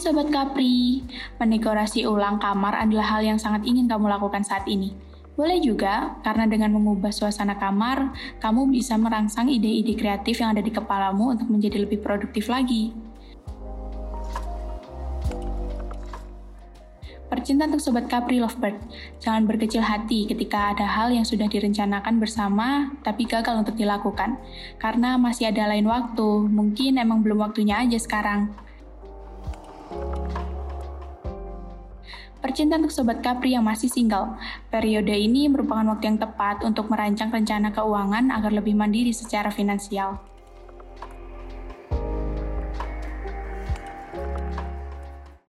Sobat Capri, mendekorasi ulang kamar adalah hal yang sangat ingin kamu lakukan saat ini. Boleh juga, karena dengan mengubah suasana kamar, kamu bisa merangsang ide-ide kreatif yang ada di kepalamu untuk menjadi lebih produktif lagi. Percinta untuk Sobat Capri Lovebird, jangan berkecil hati ketika ada hal yang sudah direncanakan bersama tapi gagal untuk dilakukan. Karena masih ada lain waktu, mungkin emang belum waktunya aja sekarang. Percintaan untuk Sobat Capri yang masih single, periode ini merupakan waktu yang tepat untuk merancang rencana keuangan agar lebih mandiri secara finansial.